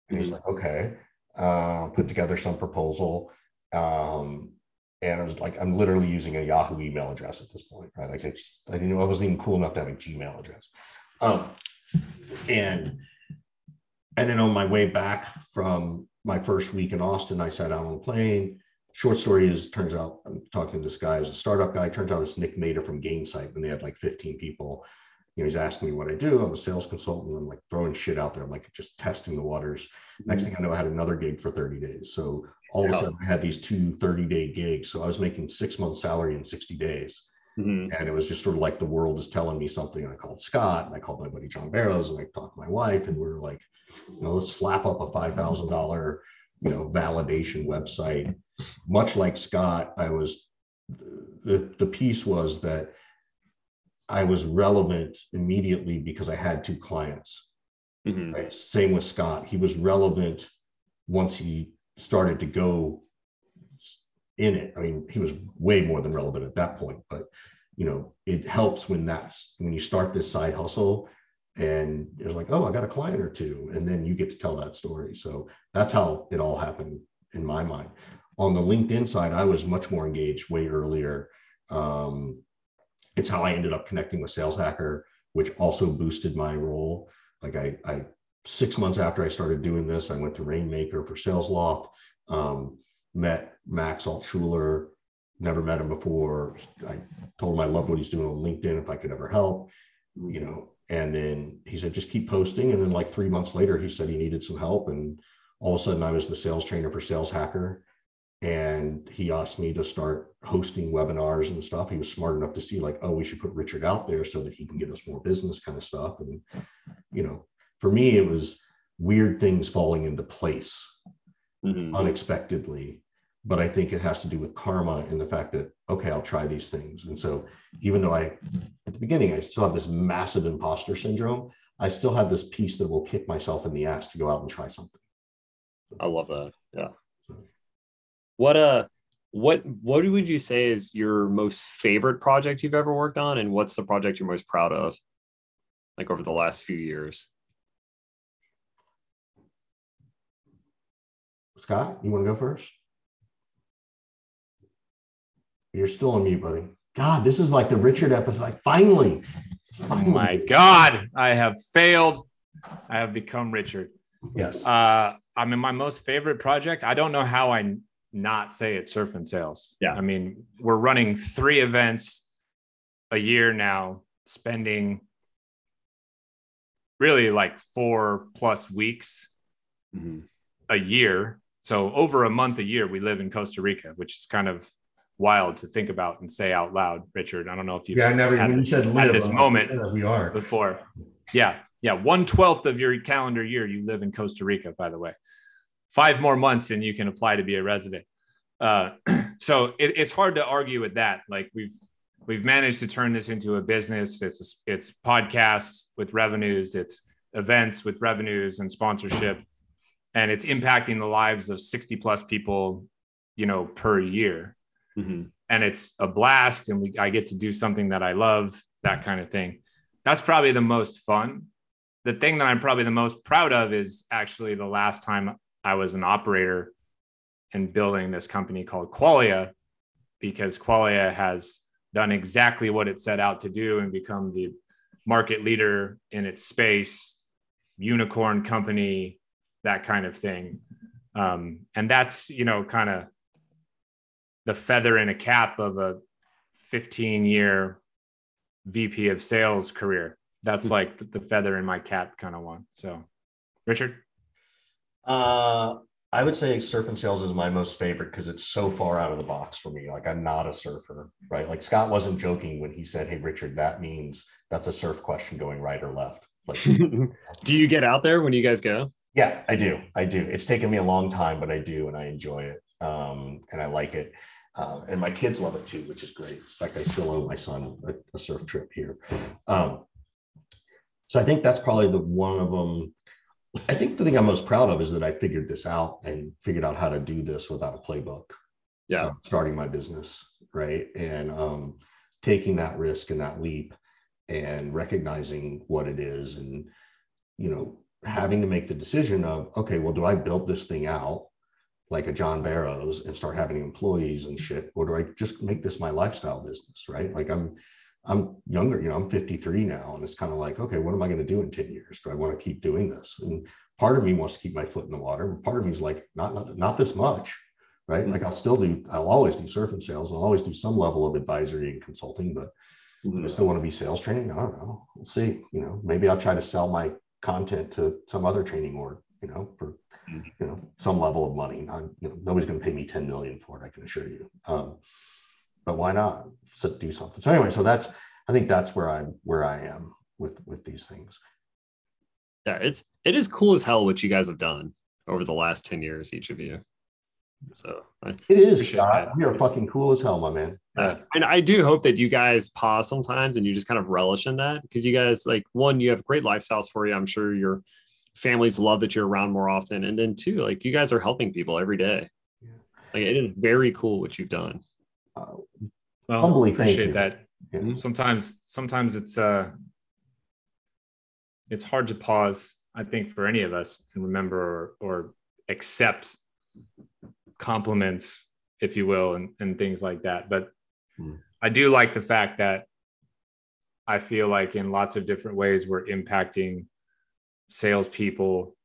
And mm-hmm. he's like, okay. Uh, put together some proposal. Um, and I was like, I'm literally using a Yahoo email address at this point, right? Like it's, I didn't I wasn't even cool enough to have a Gmail address. Um, and and then on my way back from my first week in Austin, I sat out on a plane. Short story is, turns out I'm talking to this guy as a startup guy. Turns out it's Nick Mehta from Gainsight when they had like 15 people. You know, he's asking me what I do. I'm a sales consultant. I'm like throwing shit out there. I'm like just testing the waters. Next thing I know, I had another gig for 30 days. So all of a sudden I had these two 30 day gigs. So I was making six months salary in 60 days. Mm-hmm. And it was just sort of like the world is telling me something. And I called Scott and I called my buddy John Barrows and I talked to my wife and we were like, you know, let's slap up a $5,000, you know, validation website. Much like Scott, I was, the, the piece was that I was relevant immediately because I had two clients. Mm-hmm. Right? Same with Scott. He was relevant once he started to go in it. I mean, he was way more than relevant at that point, but you know, it helps when that's when you start this side hustle and it's like, oh, I got a client or two, and then you get to tell that story. So that's how it all happened in my mind. On the LinkedIn side, I was much more engaged way earlier. Um, it's how I ended up connecting with Sales Hacker, which also boosted my role. Like I, I six months after I started doing this, I went to Rainmaker for SalesLoft, um, met Max Altshuler, never met him before. I told him I loved what he's doing on LinkedIn if I could ever help, you know. And then he said, just keep posting. And then like three months later, he said he needed some help. And all of a sudden I was the sales trainer for Sales Hacker. And he asked me to start hosting webinars and stuff. He was smart enough to see like, oh, we should put Richard out there so that he can get us more business kind of stuff. And, you know, for me, it was weird things falling into place mm-hmm. unexpectedly but I think it has to do with karma and the fact that, okay, I'll try these things. And so even though I, at the beginning, I still have this massive imposter syndrome, I still have this piece that will kick myself in the ass to go out and try something. I love that. Yeah. What, uh, what, what would you say is your most favorite project you've ever worked on? And what's the project you're most proud of? Like over the last few years? Scott, you want to go first? You're still on mute, buddy. God, this is like the Richard episode. Like, finally, finally. Oh my God, I have failed. I have become Richard. Yes. Uh, I mean, my most favorite project. I don't know how I not say it. Surf and sales. Yeah. I mean, we're running three events a year now, spending really like four plus weeks mm-hmm. a year. So over a month a year, we live in Costa Rica, which is kind of wild to think about and say out loud, Richard. I don't know if you yeah, I never when you said live, at this moment yeah, we are before. Yeah, yeah. One twelfth of your calendar year you live in Costa Rica, by the way. Five more months and you can apply to be a resident. Uh, so it, it's hard to argue with that. Like we've we've managed to turn this into a business. It's a, it's podcasts with revenues. It's events with revenues and sponsorship, and it's impacting the lives of sixty plus people, you know, per year mm-hmm. and it's a blast and we I get to do something that I love, that kind of thing. That's probably the most fun. The thing that I'm probably the most proud of is actually the last time I was an operator in building this company called Qualia, because Qualia has done exactly what it set out to do and become the market leader in its space, unicorn company, that kind of thing. Um, and that's, you know, kind of the feather in a cap of a 15 year VP of sales career. That's like the feather in my cap kind of one. So, Richard? Uh, I would say surf and sales is my most favorite because it's so far out of the box for me. Like I'm not a surfer, right? Like Scott wasn't joking when he said, "Hey, Richard, that means that's a surf question going right or left." Like, do you get out there when you guys go? Yeah, I do. I do. It's taken me a long time, but I do, and I enjoy it, um, and I like it. Uh, and my kids love it too, which is great. In fact, I still owe my son a, a surf trip here. Um, so I think that's probably the one of them. I think the thing I'm most proud of is that I figured this out and figured out how to do this without a playbook. Yeah, starting my business right and um, taking that risk and that leap and recognizing what it is and you know having to make the decision of okay well do i build this thing out like a John Barrows and start having employees and shit, or do I just make this my lifestyle business? Right. Like I'm I'm younger, you know, I'm 53 now. And it's kind of like, okay, what am I going to do in 10 years? Do I want to keep doing this? And part of me wants to keep my foot in the water, but part of me is like, not not, not this much. Right. Mm-hmm. Like I'll still do, I'll always do surf and sales. I'll always do some level of advisory and consulting, but mm-hmm. I still want to be sales training. I don't know. We'll see. You know, maybe I'll try to sell my content to some other training org, you know, for you know some level of money. Not, you know, nobody's going to pay me 10 million for it. I can assure you. Um, but why not so do something? So anyway, so that's I think that's where I'm where I am with with these things. Yeah, it's it is cool as hell what you guys have done over the last 10 years, each of you. So I it is. You're fucking cool as hell, my man. Uh, and I do hope that you guys pause sometimes and you just kind of relish in that because you guys like one, you have great lifestyles for you. I'm sure you're families love that you're around more often. And then two, like you guys are helping people every day. Yeah. Like it is very cool what you've done. Uh, well, humbly appreciate that. Yeah. Sometimes, sometimes it's uh, it's hard to pause. I think for any of us and remember or, or accept compliments, if you will, and, and things like that. But mm. I do like the fact that I feel like in lots of different ways we're impacting salespeople,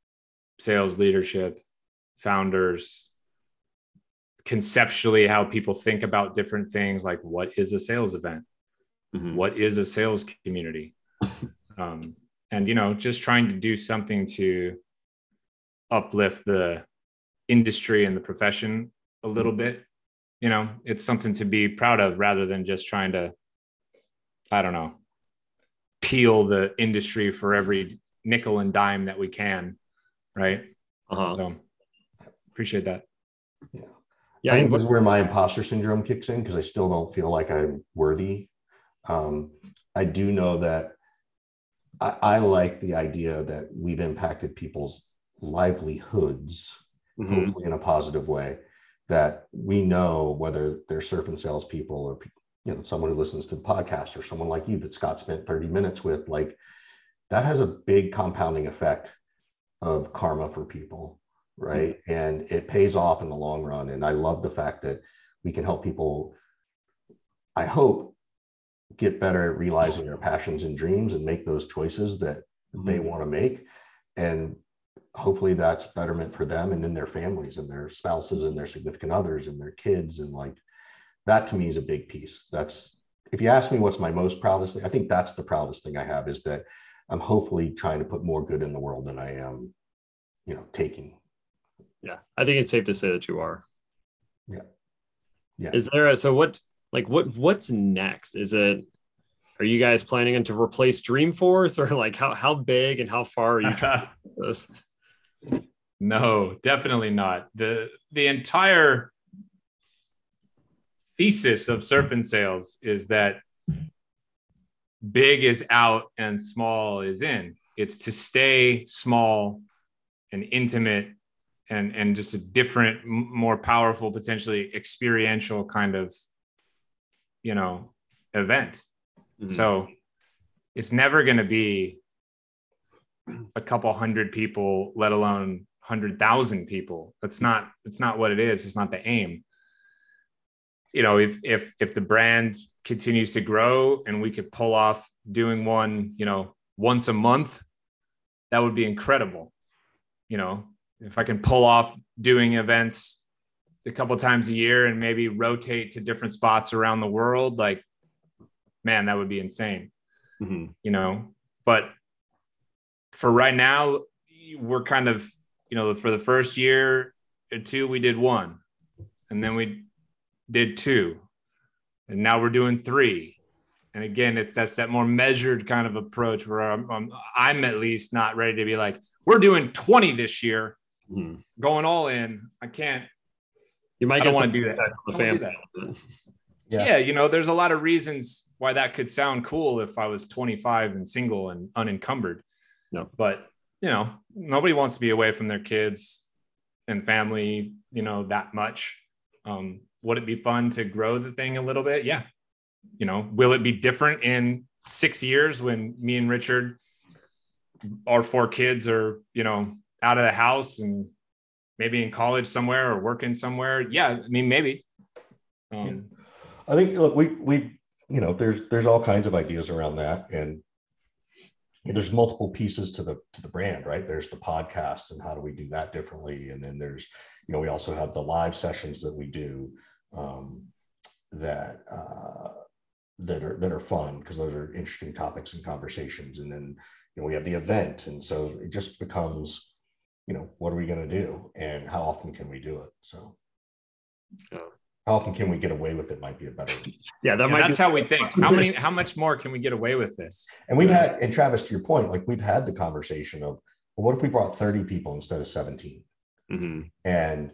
sales leadership, founders, conceptually how people think about different things like what is a sales event mm-hmm. what is a sales community um, and you know just trying to do something to uplift the industry and the profession a little mm-hmm. bit you know it's something to be proud of rather than just trying to i don't know peel the industry for every nickel and dime that we can right uh-huh. so appreciate that yeah yeah, I think this is where my imposter syndrome kicks in because I still don't feel like I'm worthy. Um, I do know that I, I, like the idea that we've impacted people's livelihoods, mm-hmm. hopefully in a positive way. That we know whether they're surfing salespeople or you know someone who listens to the podcast or someone like you that Scott spent 30 minutes with, like that has a big compounding effect of karma for people right? And it pays off in the long run. And I love the fact that we can help people, I hope, get better at realizing their passions and dreams and make those choices that mm-hmm. they want to make. And hopefully that's betterment for them and then their families and their spouses and their significant others and their kids. And like that to me is a big piece. That's if you ask me what's my most proudest thing, I think that's the proudest thing I have is that I'm hopefully trying to put more good in the world than I am, you know, taking yeah, I think it's safe to say that you are. Yeah. Yeah. Is there a so what like what what's next? Is it are you guys planning to replace Dreamforce or like how how big and how far are you trying this? No, definitely not. The the entire thesis of Surf and Sales is that big is out and small is in. It's to stay small and intimate and and just a different more powerful potentially experiential kind of you know event. Mm-hmm. so it's never going to be a couple hundred people let alone 100,000 people. That's not that's not what it is. It's not the aim. You know if if if the brand continues to grow and we could pull off doing one you know once a month that would be incredible. You know if I can pull off doing events a couple times a year and maybe rotate to different spots around the world, like, man, that would be insane. Mm-hmm. You know, but for right now, we're kind of, you know, for the first year or two, we did one, and then we did two, and now we're doing three. And again, if that's that more measured kind of approach where I'm, I'm, I'm at least not ready to be like, we're doing 20 this year mm-hmm. going all in. I can't. You might want to do that. The family. Yeah. yeah, you know, there's a lot of reasons why that could sound cool if I was 25 and single and unencumbered. No, but you know, nobody wants to be away from their kids and family, you know, that much. Um, would it be fun to grow the thing a little bit? Yeah. You know, will it be different in six years when me and Richard, our four kids are, you know, out of the house and maybe in college somewhere or working somewhere. Yeah, I mean, maybe. Um, I think look, we we you know, there's there's all kinds of ideas around that, and there's multiple pieces to the to the brand, right? There's the podcast and how do we do that differently, and then there's you know we also have the live sessions that we do um, that uh, that are that are fun because those are interesting topics and conversations, and then you know we have the event, and so it just becomes you know, what are we going to do and how often can we do it? So, how often can we get away with it might be a better. Yeah, that yeah, might that's be- how we think. How many, how much more can we get away with this? And we've had, and Travis, to your point, like we've had the conversation of, well, what if we brought 30 people instead of 17? Mm-hmm. And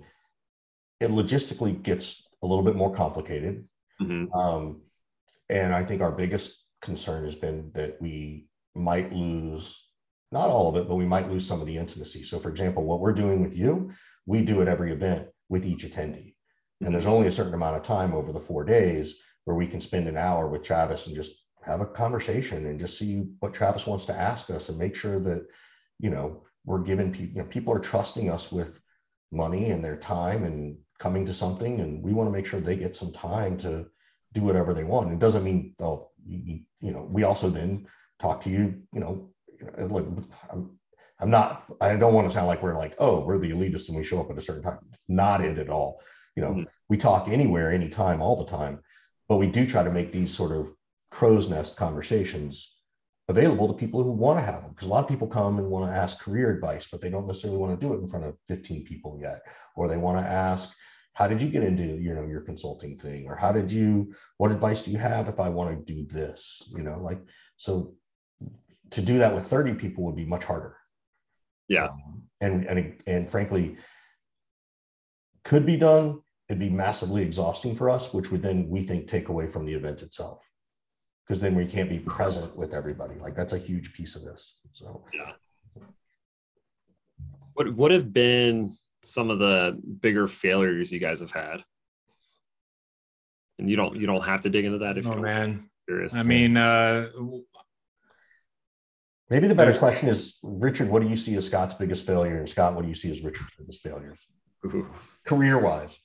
it logistically gets a little bit more complicated. Mm-hmm. Um, and I think our biggest concern has been that we might lose not all of it, but we might lose some of the intimacy. So, for example, what we're doing with you, we do at every event with each attendee. And there's only a certain amount of time over the four days where we can spend an hour with Travis and just have a conversation and just see what Travis wants to ask us and make sure that, you know, we're giving people, you know, people are trusting us with money and their time and coming to something. And we want to make sure they get some time to do whatever they want. It doesn't mean oh, they'll you, you know, we also then talk to you, you know, like I'm, I'm not, I don't want to sound like we're like, oh, we're the elitist and we show up at a certain time. Not it at all. You know, mm-hmm. we talk anywhere, anytime, all the time, but we do try to make these sort of crow's nest conversations available to people who want to have them. Because a lot of people come and want to ask career advice, but they don't necessarily want to do it in front of 15 people yet. Or they want to ask, how did you get into you know your consulting thing? Or how did you, what advice do you have if I want to do this? You know, like so to do that with 30 people would be much harder. Yeah. Um, and and and frankly, could be done. It'd be massively exhausting for us, which would then we think take away from the event itself because then we can't be present with everybody. Like that's a huge piece of this. So yeah. What would have been some of the bigger failures you guys have had? And you don't you don't have to dig into that if oh, you man. Curious. I mean, uh, maybe the better question is, Richard, what do you see as Scott's biggest failure? And Scott, what do you see as Richard's biggest failures, career wise?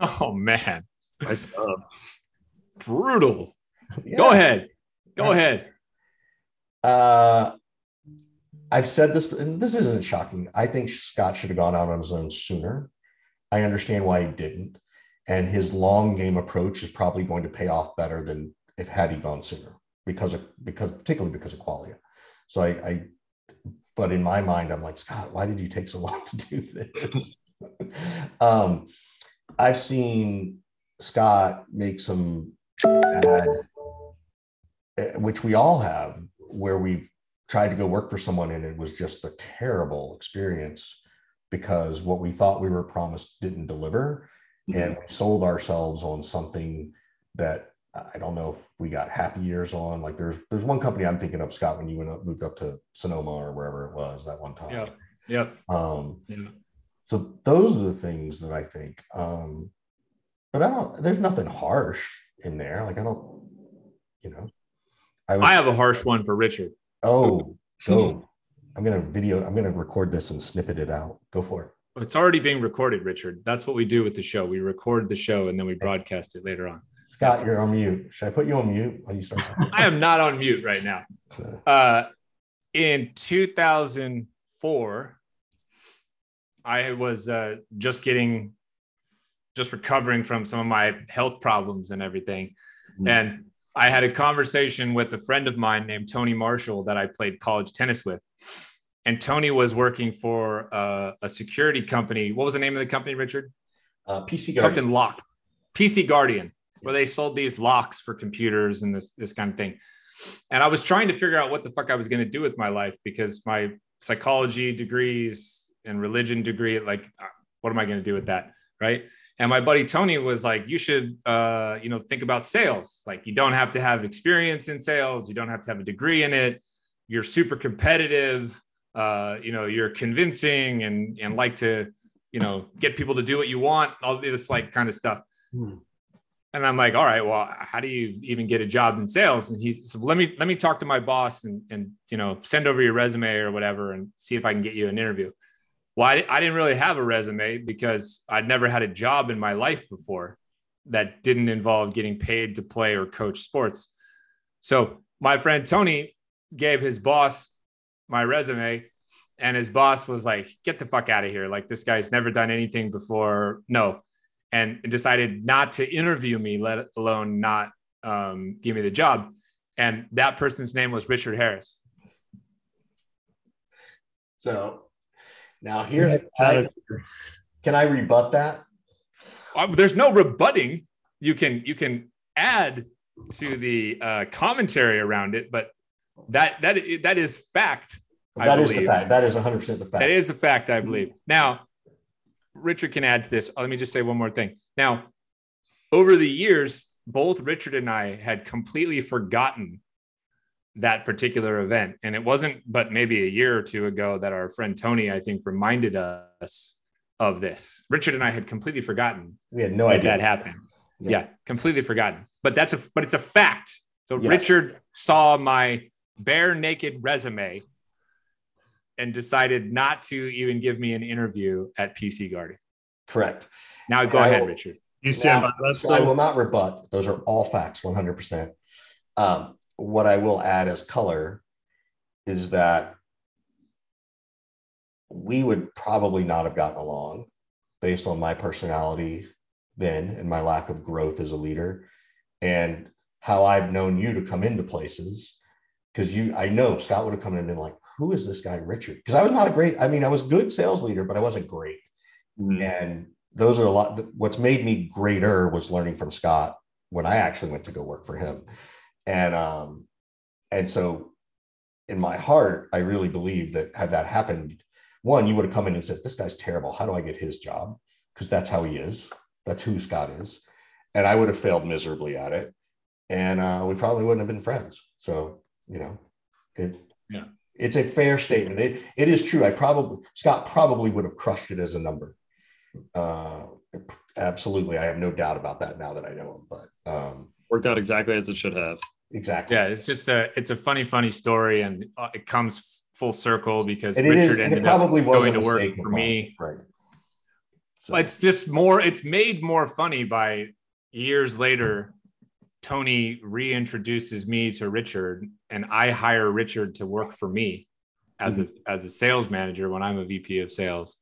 Oh man, nice brutal. Yeah. Go ahead. Go yeah. ahead. Uh, I've said this, and this isn't shocking. I think Scott should have gone out on his own sooner. I understand why he didn't. And his long game approach is probably going to pay off better than if had he gone sooner because of because particularly because of Qualia. So I, I but in my mind, I'm like, Scott, why did you take so long to do this? um, I've seen Scott make some bad, eh, which we all have, where we've tried to go work for someone and it was just a terrible experience because what we thought we were promised didn't deliver. Mm-hmm. And we sold ourselves on something that I don't know if we got happy ears on. Like there's there's one company I'm thinking of, Scott, when you went up, moved up to Sonoma or wherever it was that one time. Yeah. Yeah. Um, yeah. So those are the things that I think. Um, but I don't. There's nothing harsh in there. Like I don't, you know. I, was, I have a harsh one for Richard. Oh, go. I'm gonna video. I'm gonna record this and snippet it out. Go for it. It's already being recorded, Richard. That's what we do with the show. We record the show and then we broadcast it later on. Scott, you're on mute. Should I put you on mute while you start? I am not on mute right now. Uh, in 2004, I was uh, just getting just recovering from some of my health problems and everything. Mm-hmm. And I had a conversation with a friend of mine named Tony Marshall that I played college tennis with. And Tony was working for uh, a security company. What was the name of the company, Richard? Uh, PC Guardian. Something lock. PC Guardian, where they sold these locks for computers and this this kind of thing. And I was trying to figure out what the fuck I was going to do with my life because my psychology degrees and religion degree, like, uh, what am I going to do with that? Right. And my buddy Tony was like, you should, uh, you know, think about sales. Like, you don't have to have experience in sales. You don't have to have a degree in it. You're super competitive. Uh, you know, you're convincing and and like to, you know, get people to do what you want. All this like kind of stuff. Hmm. And I'm like, all right, well, how do you even get a job in sales? And he's so let me let me talk to my boss and and you know send over your resume or whatever and see if I can get you an interview well, I, I didn't really have a resume because I'd never had a job in my life before that didn't involve getting paid to play or coach sports. So my friend Tony gave his boss my resume, and his boss was like, "Get the fuck out of here! Like this guy's never done anything before. No," and decided not to interview me, let alone not um, give me the job. And that person's name was Richard Harris. So now here's can I, can I rebut that? Uh, there's no rebutting. You can you can add to the uh, commentary around it, but that that that is fact. That is the fact. That is 100 percent the fact. That is the fact. I believe. Now, Richard can add to this. Let me just say one more thing. Now, over the years, both Richard and I had completely forgotten that particular event. And it wasn't but maybe a year or two ago that our friend Tony, I think, reminded us of this. Richard and I had completely forgotten. We had no idea that happened. Yeah. yeah. completely forgotten. But that's a but it's a fact. So yes. Richard saw my bare naked resume and decided not to even give me an interview at PC Guardian. Correct. Now go I ahead, will, Richard. You stand Now, by that. so I will not rebut. Those are all facts, 100%. Um, what I will add as color is that we would probably not have gotten along based on my personality then and my lack of growth as a leader and how I've known you to come into places. Because you, I know Scott would have come in and been like, who is this guy, Richard? Because I was not a great, I mean, I was good sales leader, but I wasn't great. Mhm. And those are a lot. What's made me greater was learning from Scott when I actually went to go work for him. And um, and so in my heart, I really believe that had that happened, one, you would have come in and said, This guy's terrible. How do I get his job? Because that's how he is. That's who Scott is. And I would have failed miserably at it. And uh, we probably wouldn't have been friends. So, you know, it Yeah. It's a fair statement. It, it is true. I probably Scott probably would have crushed it as a number. Uh, absolutely. I have no doubt about that now that I know him. But um, Worked out exactly as it should have. exactly. Yeah, it's just a it's a funny, funny story, and uh, it comes full circle because And Richard is, and ended it probably up going to work for me. Right. So, It's just more. It's made more funny by years later. Tony reintroduces me to Richard, and I hire Richard to work for me as a mm-hmm. as a sales manager when I'm a VP of sales.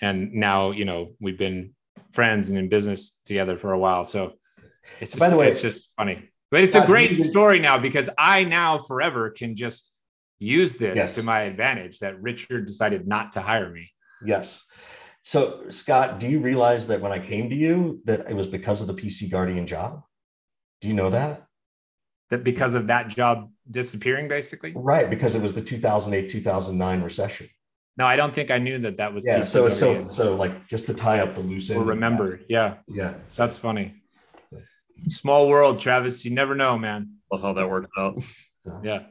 And now, you know, we've been friends and in business together for a while. So it's just, By the way- it's just funny. But it's a great you story now because I now forever can just use this Yes. to my advantage that Richard decided not to hire me. yes. So Scott, do you realize that when I came to you that it was because of the PC Guardian job? Do you know that? That because of that job disappearing, basically. Right, because it was the 2008 2009 recession. No, I don't think I knew that that was. Yeah. So so Guardian. so like just to tie up the loose end. Or remember, yeah, that. Yeah. that's funny. Small world, Travis. You never know, man. Love how that worked out. Yeah,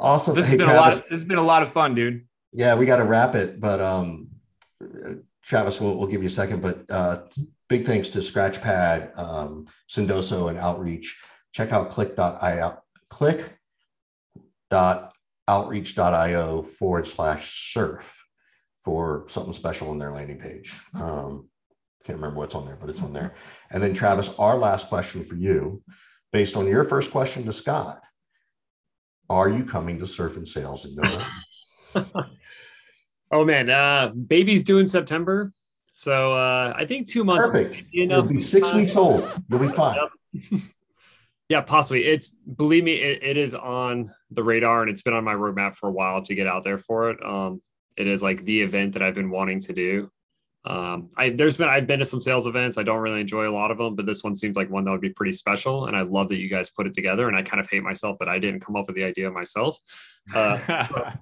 Awesome. this has been Travis, a lot. This has been a lot of fun, dude. Yeah, we got to wrap it, but um, Travis, we'll, we'll give you a second. But uh, big thanks to Scratchpad, um, Sendoso, and Outreach. Check out click.io, click.outreach.io forward slash surf for something special on their landing page. Um, can't remember what's on there, but it's on there. And then, Travis, our last question for you, based on your first question to Scott, are you coming to Surf and Sales in November? Oh man, uh, baby's due in September, so uh, I think two months. Perfect. You You'll know, be six uh, weeks old. You'll be fine. Yeah, possibly. It's believe me, it, it is on the radar, and it's been on my roadmap for a while to get out there for it. Um, it is like the event that I've been wanting to do. Um, I there's been I've been to some sales events. I don't really enjoy a lot of them, but this one seems like one that would be pretty special. And I love that you guys put it together. And I kind of hate myself that I didn't come up with the idea myself. Uh,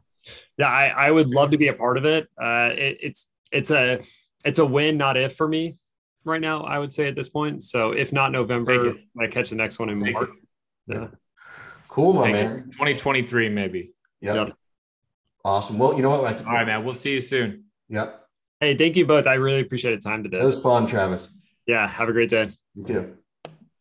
yeah, I, I would love to be a part of it. Uh, it. It's it's a it's a win, not if for me right now. I would say at this point. So if not November, Take. I catch the next one in Take March. it. Yeah. Cool, my Take it. man. 2023, maybe. Yep. Yep. Awesome. Well, you know what? I- All right, man. We'll see you soon. Yep. Hey, thank you both. I really appreciate the time today. That was fun, Travis. yeah, have a great day. You too.